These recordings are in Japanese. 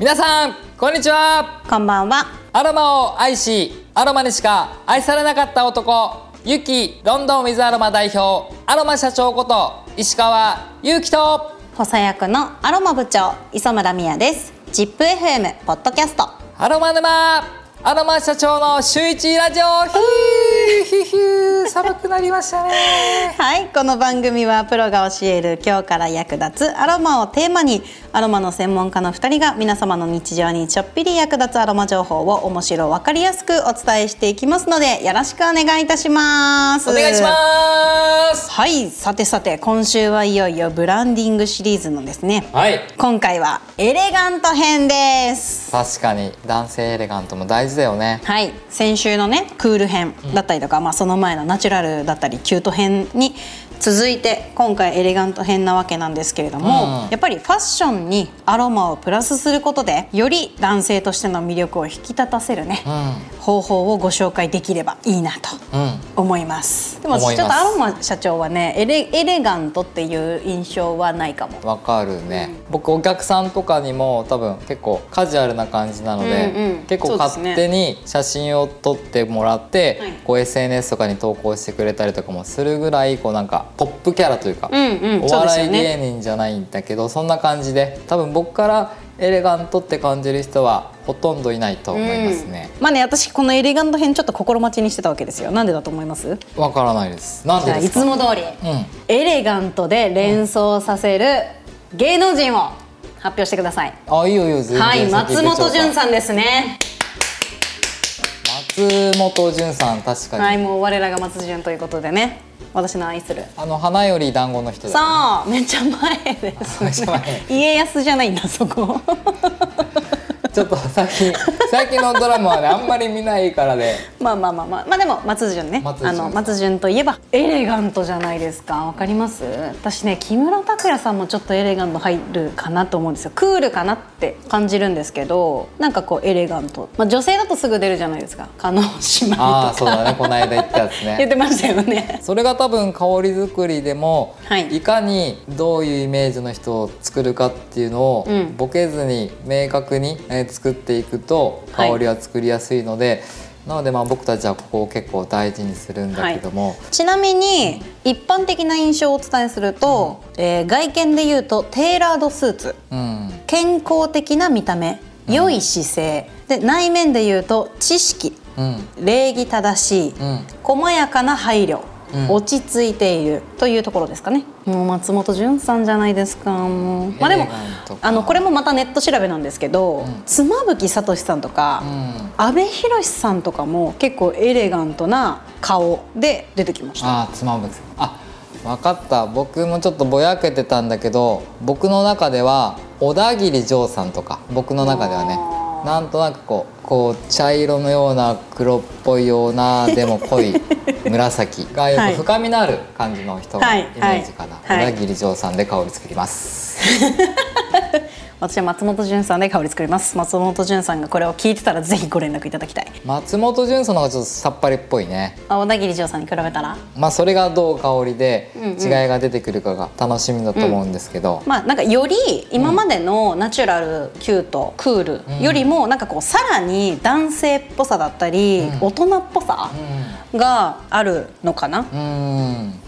皆さんこんにちはこんばんは。アロマを愛しアロマにしか愛されなかった男ユキロンドンウィズアロマ代表アロマ社長こと石川祐希と補佐役のアロマ部長磯村美也です。ジップ FM ポッドキャスト。アロマ沼アロマ社長の週一ラジオヒューヒュー寒くなりましたね。はい、この番組はプロが教える今日から役立つアロマをテーマにアロマの専門家の2人が皆様の日常にちょっぴり役立つアロマ情報を面白分かりやすくお伝えしていきますのでよろしくお願いいたします。お願いします。はいさてさて今週はいよいよブランディングシリーズのですね。はい。今回はエレガント編です。確かに男性エレガントも大事だよね。はい。先週のねクール編だったりとか、まあ、その前のナチュラルだったりキュート編に続いて今回エレガント編なわけなんですけれども、うん。やっぱりファッションにアロマをプラスすることでより男性としての魅力を引き立たせるね、方法をご紹介できればいいなとうん。うん思います。でも思います。ちょっとアロマ社長はねエレエレガントっていう印象はないかも。わかるね、僕お客さんとかにも多分結構カジュアルな感じなので、うんうん。結構勝手に写真を撮ってもらって、はいこう SNS とかに投稿してくれたりとかもするぐらいこうなんかポップキャラというか、うんうん。お笑い芸人じゃないんだけどそんな感じで多分僕からエレガントって感じる人はほとんどいないと思いますね。まあね私このエレガント編ちょっと心待ちにしてたわけですよ。なんでだと思います？わ、からないです。なんでですか？つも通り、うん。エレガントで連想させる芸能人を発表してください。あいいよいいよ全然はい松本潤んさんですね松本潤さん確かに、はいもう我らが松潤ということでね。私の愛する。あの花より団子の人だよね。そうめっちゃ前です めっちゃ前。ね家康じゃないんだそこちょっと最近 最近のドラマはねあんまり見ないからでまあまあまあまあ。まあでも松潤ね。松潤。あの松潤といえばエレガントじゃないですか。わかります？私ね木村拓哉さんもちょっとエレガント入るかなと思うんですよ。クールかなって感じるんですけどなんかこうエレガント、まあ、女性だとすぐ出るじゃないですか。加納姉妹とか。ああそうだね。この間言ったやつ 言っねてましたよね。それが多分香り作りでも、はい。い、かにどういうイメージの人を作るかっていうのを、うん。ボケずに明確に、えー作っていくと香はい。りは作りやすいので、なのでまあ僕たちはここを結構大事にするんだけども、ちなみに一般的な印象をお伝えすると、えー外見で言うとテーラードスーツ。うん。健康的な見た目。良い姿勢、で内面で言うと知識。うん。礼儀正しい、うん。細やかな配慮、うん落ち着いているというところですかね。もう松本潤さんじゃないですかもう。まあでもあのこれもまたネット調べなんですけど、妻夫木聡さんとか、うん。阿部寛さんとかも結構エレガントな顔で出てきました。ああ妻夫木さん。あ分かった。僕もちょっとぼやけてたんだけど僕の中では小田切丈さんとか僕の中ではねなんとなくこうこう茶色のような黒っぽいようなでも濃い紫 がよはい。く深みのある感じの人がはい。イメージかな、小田切丈さんで香り作ります 私は松本潤さんで香り作ります。松本潤さんがこれを聞いてたらぜひご連絡いただきたい。松本潤さんの方がちょっとさっぱりっぽいね。あ小田切丈さんに比べたら？まあそれがどう香りでうんうん。違いが出てくるかが楽しみだと思うんですけど、まあなんかより今までのナチュラル、キュートクールよりもなんかこうさらに男性っぽさだったり、うん。大人っぽさがあるのかな、っ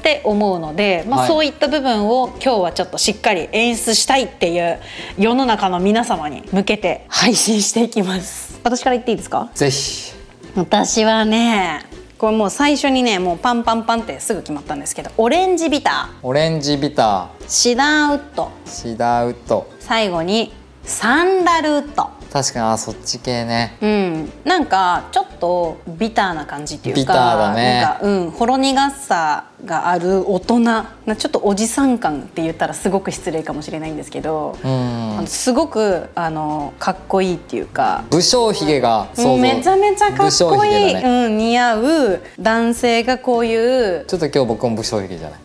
て思うので、まあ、はい。そういった部分を今日はちょっとしっかり演出したいっていう世の中の皆様に向けて配信してい。きます私から言っていいですか？ぜひ。私はねこれもう最初にねもうパンパンパンってすぐ決まったんですけどオレンジビタオレンジビター。シダーウッド。ーシダーウッド。最後にサンダルウッド確かにあそっち系ね。うん、なんかちょっとビターな感じっていうかビターだね。なんか、うん、ほろ苦さがある大人なちょっとおじさん感って言ったらすごく失礼かもしれないんですけど、うん。あのすごくあのかっこいいっていうか武将髭が想像。もうめちゃめちゃかっこいい、ねうん、似合う男性がこういう。ちょっと今日僕も武将髭じゃない。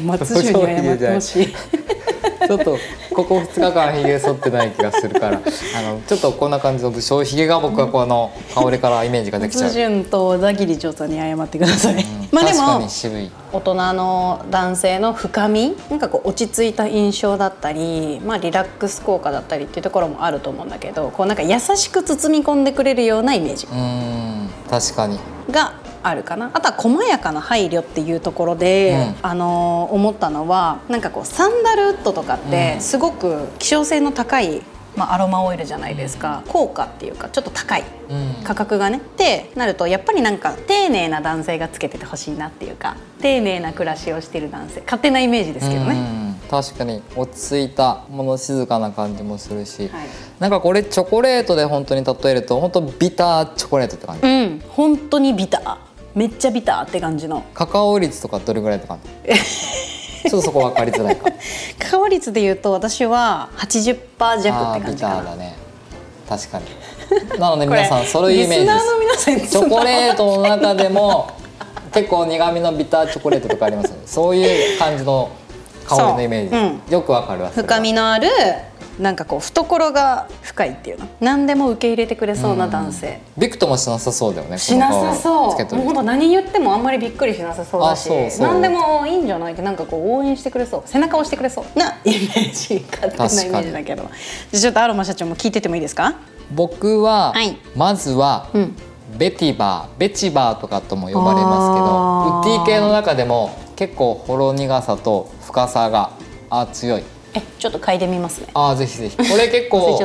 松潤に謝ってほしい。ちょっとここ2日間ひげ剃ってない気がするから。あのちょっとこんな感じの武将ひげが僕はこの香りからイメージができちゃう、ズジュンと小田切長さんに謝ってください、うん。まあでも大人の男性の深み？なんかこう落ち着いた印象だったり、まあ、リラックス効果だったりっていうところもあると思うんだけどこうなんか優しく包み込んでくれるようなイメージ。うーん確かに。があるかな。あとは細やかな配慮っていうところで、あのー思ったのはなんかこうサンダルウッドとかってうん。すごく希少性の高い、まあ、アロマオイルじゃないですか。効果っていうかちょっと高いうん。価格がねってなるとやっぱりなんか丁寧な男性がつけててほしいなっていうか丁寧な暮らしをしてる男性勝手なイメージですけどね。うん。確かに落ち着いた物静かな感じもするし、はい。なんかこれチョコレートで本当に例えると本当ビターチョコレートって感じ、うん、本当にビターめっちゃビターって感じの。カカオ率とかどれぐらいとか ちょっとそこ分かりづらいか。カカオ率で言うと私は80%弱って感じかな。ターだね。確かに。なので皆さんそういうイメージですチョコレートの中でも結構苦味のビターチョコレートとかありますよね。そういう感じの香りのイメージ、そう。よくわかるわ深みのあるなんかこう懐が深いっていうの。何でも受け入れてくれそうな男性、ビクともしなさそうだよねしなさそう。もうほんと何言ってもあんまりびっくりしなさそうだし何でもいいんじゃないってなんかこう応援してくれそう。背中を押してくれそうなイメージ勝手なイメージだけど。じゃあちょっとアロマ社長も聞いててもいいですか？僕は、はい。まずは、うん。ベティバーベチバーとかとも呼ばれますけどウッディ系の中でも結構ほろ苦さと深さがあ強いえちょっと嗅いでみますね。あーぜひぜひ。これ結構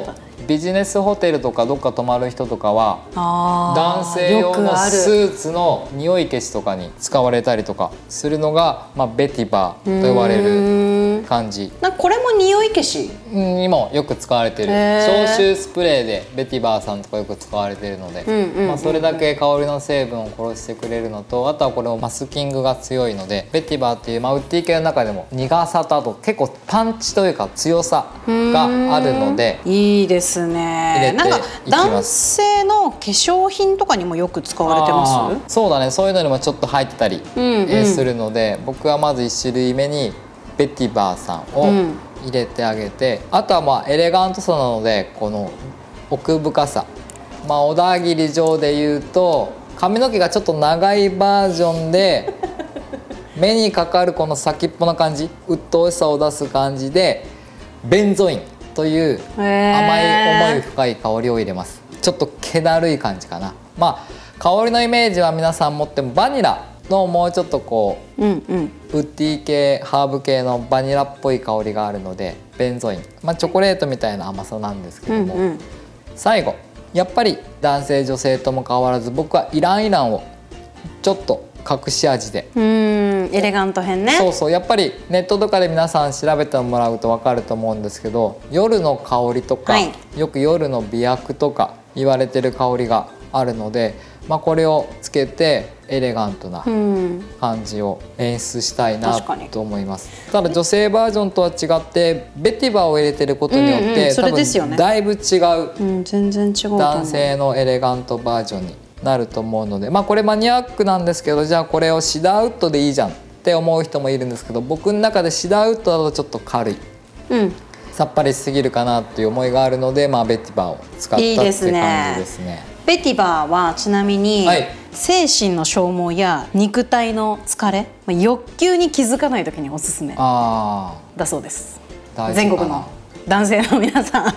ビジネスホテルとかどっか泊まる人とかは男性用のスーツの匂い消しとかに使われたりとかするのが、まあ、ベティバーと呼ばれうる感じ。なんかこれも匂い消し？にもよく使われてる。消臭スプレーでベティバーさんとかよく使われてるので、まあ、それだけ香りの成分を殺してくれるのとあとはこれもマスキングが強いのでベティバーっていう、まあ、ウッディ系の中でも苦さとあと結構パンチというか強さがあるのでいいですね。なんか男性の化粧品とかにもよく使われてあまーそうだね。そういうのにもちょっと入ってたり、うんうん。えーするので僕はまず1種類目にベティバーさんをうん。入れてあげて、あとはまあエレガントさなのでこの奥深さ。まあ小田切城で言うと髪の毛がちょっと長いバージョンで 目にかかるこの先っぽの感じ鬱陶しさを出す感じでベンゾインという甘い思い深い香りを入れます。ちょっと気だるい感じかな。まあ香りのイメージは皆さん持ってもバニラのもうちょっとこうんうん。うウッディ系ハーブ系のバニラっぽい香りがあるのでベンゾイン。まあチョコレートみたいな甘さなんですけども、うんうん。最後やっぱり男性女性とも変わらず僕はイランイランをちょっと隠し味で。うーんエレガント編ね。そうそう。やっぱりネットとかで皆さん調べてもらうと分かると思うんですけど夜の香りとか、はい。よく夜の美薬とか言われてる香りがあるので、まあ、これをつけてエレガントなうん。感じを演出したいなと思います。ただ女性バージョンとは違ってベティバを入れてることによって、うんうんね。分だいぶ違ううん全然違う男性のエレガントバージョンになると思うのでまあこれマニアックなんですけどじゃあこれをシダーウッドでいいじゃんって思う人もいるんですけど僕の中でシダーウッドだとちょっと軽い。うん。さっぱりしすぎるかなっていう思いがあるので、まあ、ベティバを使ったって感じいいですね。ですね。ベティバーはちなみに、はい精神の消耗や肉体の疲れ、まあ、欲求に気づかない時におすすめあだそうです。全国の男性の皆さん。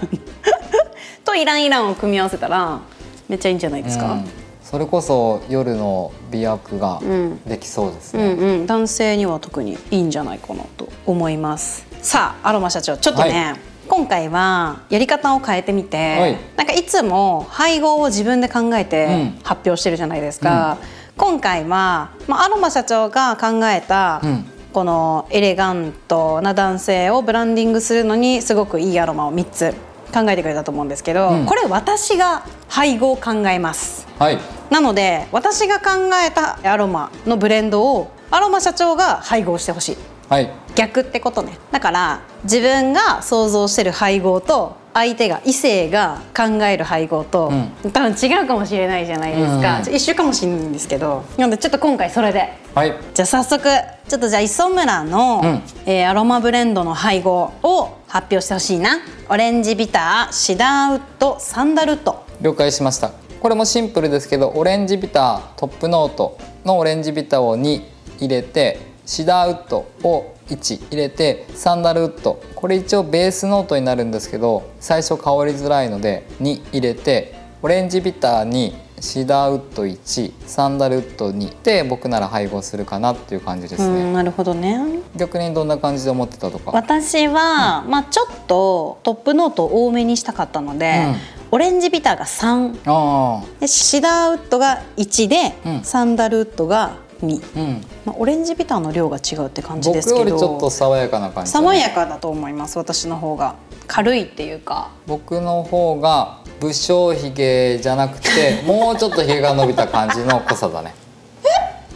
とイランイランを組み合わせたらめっちゃいいんじゃないですか、うん。それこそ夜の美薬がん。できそうですね。うんうん、男性には特にいいんじゃないかなと思います。さあアロマ社長ちょっとね、はい今回はやり方を変えてみて、はい。なんかいつも配合を自分で考えてうん。発表してるじゃないですか、今回は、まあ、アロマ社長が考えた、うん。このエレガントな男性をブランディングするのにすごくいいアロマを3つ考えてくれたと思うんですけど、うん。これ私が配合を考えます。はい。なので私が考えたアロマのブレンドをアロマ社長が配合してほしいはい。逆ってことね。だから自分が想像してる配合と相手が異性が考える配合と、多分違うかもしれないじゃないですか、うん。一緒かもしれないんですけど。なのでちょっと今回それで。はい。じゃあ早速ちょっとじゃあ磯村の、うん。えーアロマブレンドの配合を発表してほしいな。オレンジビターシダーウッドサンダルウッド。了解しました。これもシンプルですけどオレンジビタートップノートのオレンジビターを2入れてシダーウッドを1入れてサンダルウッド。これ一応ベースノートになるんですけど最初香りづらいので2入れてオレンジビター2シダーウッド1サンダルウッド2で僕なら配合するかなっていう感じですね、うんなるほどね。逆にどんな感じで思ってたとか？私は、まあちょっとトップノートを多めにしたかったので、オレンジビターが3あでシダーウッドが1で、うん。サンダルウッドが2、あうん。まあ、オレンジビターの量が違うって感じ僕ですけど。よりちょっと爽やかな感じだね、爽やかだと思います私の方が。軽いっていうか。僕の方が武将髭じゃなくてもうちょっと髭が伸びた感じの濃さだね。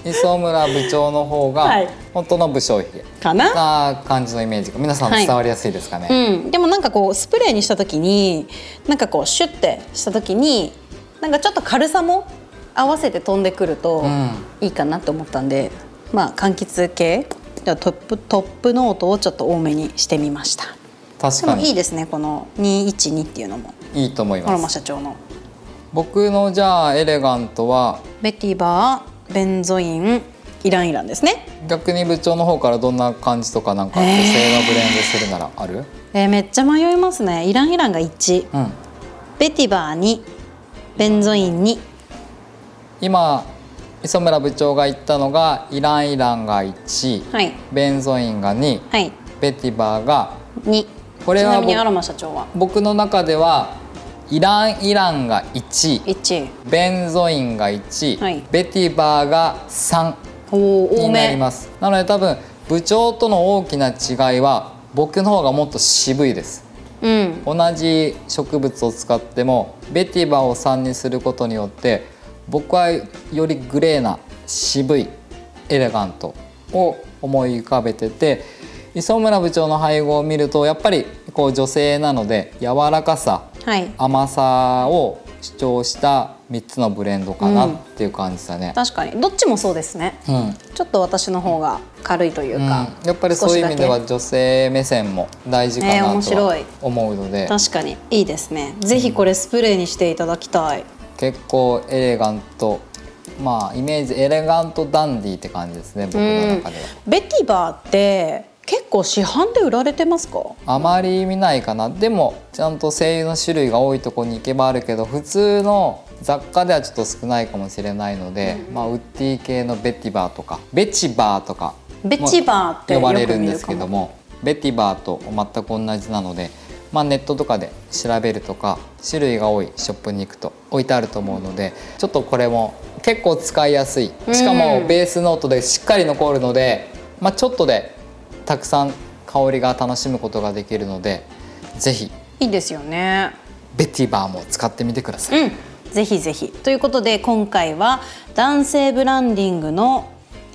磯村部長の方がはい。本当の武将髭。かな？な感じのイメージが皆さんはい。伝わりやすいですかね、うん、でもなんかこうスプレーにした時になんかこうシュッてした時になんかちょっと軽さも合わせて飛んでくるとうん。いいかなと思ったんで、まあ柑橘系。じゃあトップトップノートをちょっと多めにしてみました。で確かに。もいいですねこの212っていうのも。いいと思います。社長の。僕のじゃあエレガントはベティバーベンゾインイランイランですね、逆に部長の方からどんな感じとかなんか女性がブレンドするならある？えーめっちゃ迷いますね。イランイランが1うん。ベティバー2ベンゾイン2今磯村部長が言ったのがイランイランが1、はい。ベンゾインが2はい。ベティバーが2これは僕ちなみにアロマ社長は？僕の中ではイランイランが1 1ベンゾインが1、はい。ベティバーが3おー多になりめます。なので多分部長との大きな違いは僕の方がもっと渋いです。うん。同じ植物を使ってもベティバを3にすることによって僕はよりグレーな渋いエレガントを思い浮かべてて磯村部長の配合を見るとやっぱりこう女性なので柔らかさはい。甘さを主張した3つのブレンドかなっていう感じだね。確かに。どっちもそうですね。うん。ちょっと私の方が軽いといううん。か、やっぱりそういう意味では女性目線も大事かねなとは面白い。思うので、だけ確かに。いいですね。ぜひこれスプレーにしていただきたい結構エレガントまあイメージエレガントダンディって感じですね僕の中では。ベティバーって結構市販で売られてますか？あまり見ないかな。でもちゃんと精油の種類が多いところに行けばあるけど普通の雑貨ではちょっと少ないかもしれないので、まあ、ウッディ系のベティバーとかベチバーとかベチバーって呼ばれるんですけどもベティバーと全く同じなので、まあ、ネットとかで調べるとか種類が多いショップに行くと置いてあると思うのでちょっとこれも結構使いやすい。しかもベースノートでしっかり残るので、まあ、ちょっとでたくさん香りが楽しむことができるのでぜひいいですよね。ベティバーも使ってみてください。うん。ぜひぜひ。ということで今回は男性ブランディングの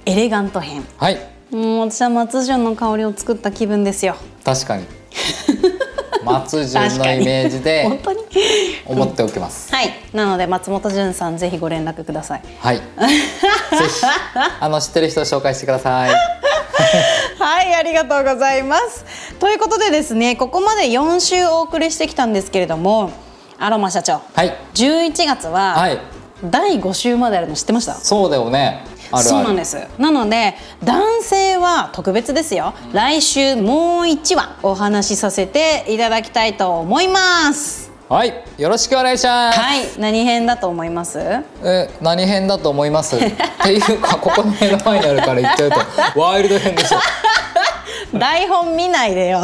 エレガント編。はい。もう私は松潤の香りを作った気分ですよ。確かに松潤のイメージで 本当に思っておきます。はいなので松本潤さんぜひご連絡くださいはい。ぜひあの知ってる人を紹介してください。はいありがとうございますということでですねここまで4週お送りしてきたんですけれどもアロマ社長はい。11月ははい。第5週まであるの知ってました？そうだよね。ある。そうなんですなので男性は特別ですよ来週もう1話お話しさせていただきたいと思いますはい。よろしくお願いします。はい何編だと思います？え、何編だと思います？っていうか、ここの目の前にあるから言っちゃうと、ワイルド編でしょ。台本見ないでよ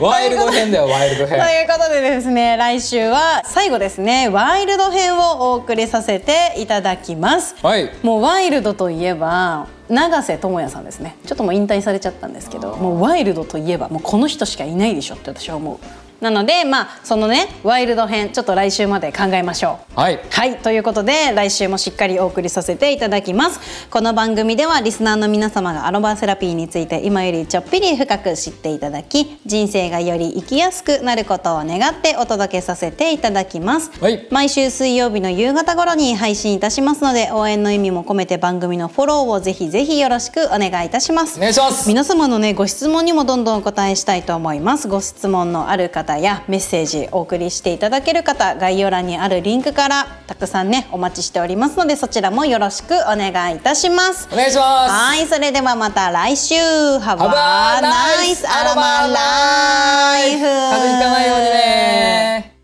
ワイルド編だよ、ワイルドとい編。うことでですね来週は最後ですねワイルド編をお送りさせていただきますはい。もうワイルドといえば永瀬智也さんですねちょっともう引退されちゃったんですけどもうワイルドといえばもうこの人しかいないでしょって私は思うなのでまあそのねワイルド編ちょっと来週まで考えましょう。はい。はい。ということで来週もしっかりお送りさせていただきます。この番組ではリスナーの皆様がアロマセラピーについて今よりちょっぴり深く知っていただき人生がより生きやすくなることを願ってお届けさせていただきます、はい。毎週水曜日の夕方頃に配信いたしますので応援の意味も込めて番組のフォローをぜひぜひよろしくお願いいたします。お願いします。皆様のねご質問にもどんどんお答えしたいと思います。ご質問のある方やメッセージお送りしていただける方概要欄にあるリンクからたくさんねお待ちしておりますのでそちらもよろしくお願いいたします。お願いします。はいそれではまた来週。Have a nice アロマライフ風邪ひかないようにね